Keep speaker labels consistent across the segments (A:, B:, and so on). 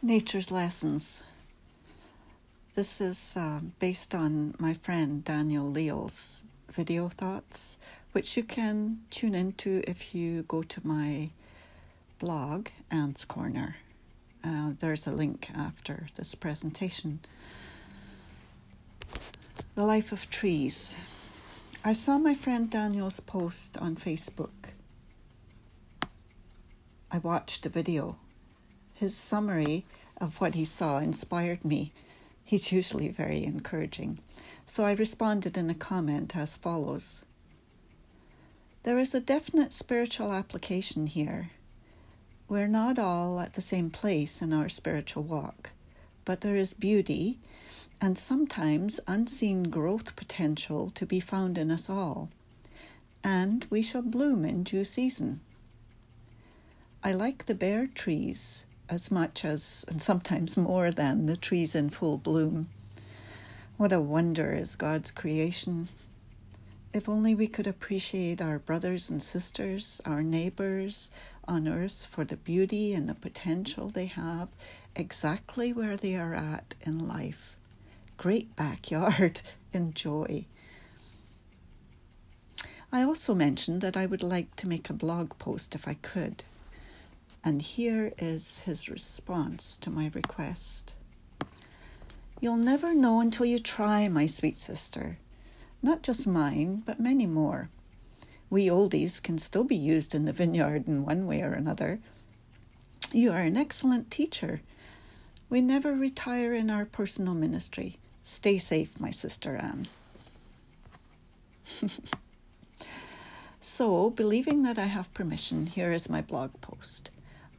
A: Nature's Lessons. This is uh, based on my friend Daniel Leal's video thoughts, which you can tune into if you go to my blog, Ant's Corner. Uh, there's a link after this presentation. The Life of Trees. I saw my friend Daniel's post on Facebook. I watched a video his summary of what he saw inspired me. He's usually very encouraging. So I responded in a comment as follows There is a definite spiritual application here. We're not all at the same place in our spiritual walk, but there is beauty and sometimes unseen growth potential to be found in us all, and we shall bloom in due season. I like the bare trees as much as, and sometimes more than, the trees in full bloom. What a wonder is God's creation. If only we could appreciate our brothers and sisters, our neighbors on earth for the beauty and the potential they have exactly where they are at in life. Great backyard, enjoy. I also mentioned that I would like to make a blog post if I could. And here is his response to my request You'll never know until you try, my sweet sister. Not just mine, but many more. We oldies can still be used in the vineyard in one way or another. You are an excellent teacher. We never retire in our personal ministry. Stay safe, my sister Anne. so, believing that I have permission, here is my blog post.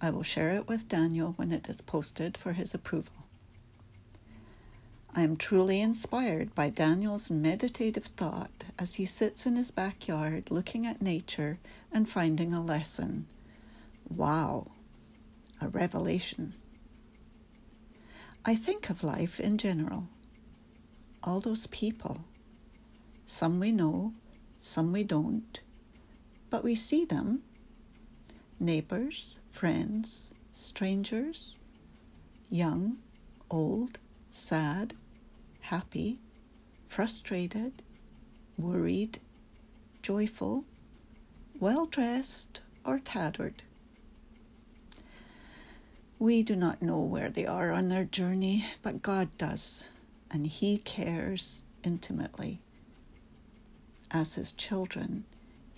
A: I will share it with Daniel when it is posted for his approval. I am truly inspired by Daniel's meditative thought as he sits in his backyard looking at nature and finding a lesson. Wow, a revelation. I think of life in general. All those people. Some we know, some we don't, but we see them neighbors, friends, strangers, young, old, sad, happy, frustrated, worried, joyful, well dressed, or tattered. We do not know where they are on their journey, but God does, and He cares intimately. As His children,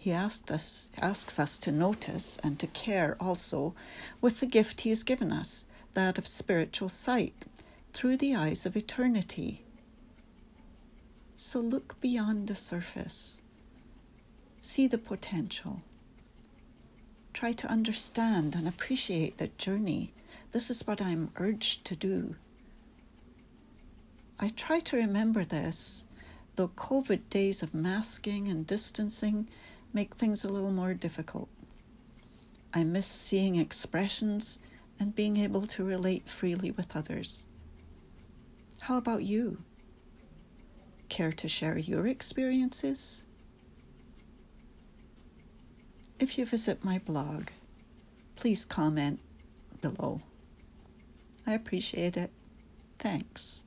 A: he us, asks us to notice and to care also with the gift He has given us, that of spiritual sight, through the eyes of eternity. So look beyond the surface, see the potential. Try to understand and appreciate the journey. This is what I'm urged to do. I try to remember this, though COVID days of masking and distancing make things a little more difficult. I miss seeing expressions and being able to relate freely with others. How about you? Care to share your experiences? If you visit my blog, please comment below. I appreciate it. Thanks.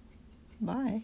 A: Bye.